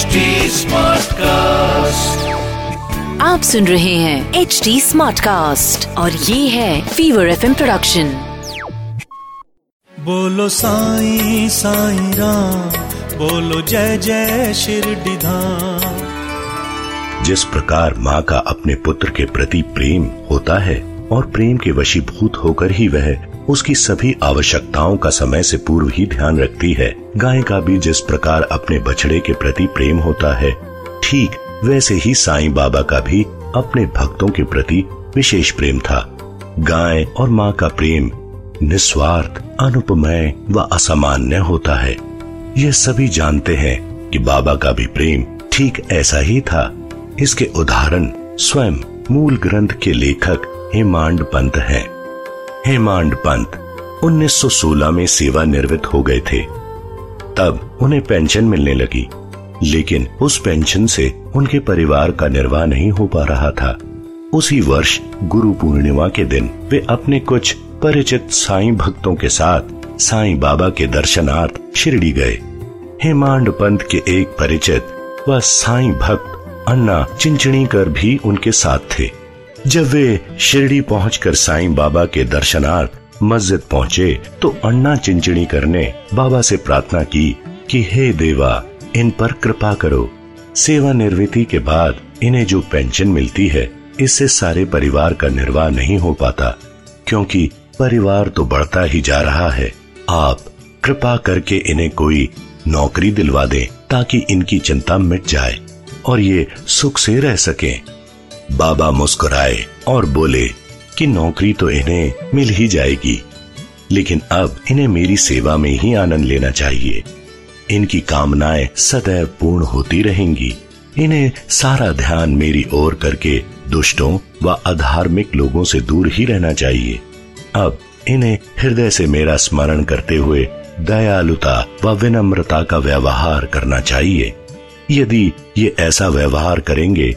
HD cast आप सुन रहे हैं एच डी स्मार्ट कास्ट और ये है फीवर एफ़ प्रोडक्शन बोलो साईं साईं राम बोलो जय जय शिरडीधाम जिस प्रकार माँ का अपने पुत्र के प्रति प्रेम होता है और प्रेम के वशीभूत होकर ही वह उसकी सभी आवश्यकताओं का समय से पूर्व ही ध्यान रखती है। गाय का भी जिस प्रकार अपने बछड़े के प्रति प्रेम होता है, ठीक वैसे ही साईं बाबा का भी अपने भक्तों के प्रति विशेष प्रेम था। गाय और माँ का प्रेम निस्वार्थ, अनुपमय व असामान्य होता है। यह सभी जानते हैं कि बाबा का भी प्रेम ठीक ऐसा ही था। इसके उदाहरण स्वयं मूल ग्रंथ के लेखक हेमांड पंत हैं। हेमांड पंत 1916 में सेवा निवृत्त हो गए थे। तब उन्हें पेंशन मिलने लगी, लेकिन उस पेंशन से उनके परिवार का निर्वाह नहीं हो पा रहा था। उसी वर्ष गुरु पूर्णिमा के दिन वे अपने कुछ परिचित साईं भक्तों के साथ साईं बाबा के दर्शनार्थ शिरडी गए। हेमांड पंत के एक परिचित व साईं भक्त अन्ना चिंचणी कर भी उनके साथ थे। जब वे शिरडी पहुंचकर साईं बाबा के दर्शनार्थ मस्जिद पहुँचे तो अन्ना चिंचणी करने बाबा से प्रार्थना की कि हे देवा, इन पर कृपा करो। सेवा निर्वृत्ति के बाद इन्हें जो पेंशन मिलती है, इससे सारे परिवार का निर्वाह नहीं हो पाता, क्योंकि परिवार तो बढ़ता ही जा रहा है। आप कृपा करके इन्हें कोई नौकरी दिलवा दें, ताकि इनकी चिंता मिट जाए और ये सुख से रह सकें। बाबा मुस्कुराए और बोले कि नौकरी तो इन्हें मिल ही जाएगी, लेकिन अब इन्हें मेरी सेवा में ही आनंद लेना चाहिए। इनकी कामनाएँ सदैव पूर्ण होती रहेंगी। इन्हें सारा ध्यान मेरी ओर करके दुष्टों व अधार्मिक लोगों से दूर ही रहना चाहिए। अब इन्हें हृदय से मेरा स्मरण करते हुए दयालुता व विनम्रता का व्यवहार करना चाहिए। यदि ये ऐसा व्यवहार करेंगे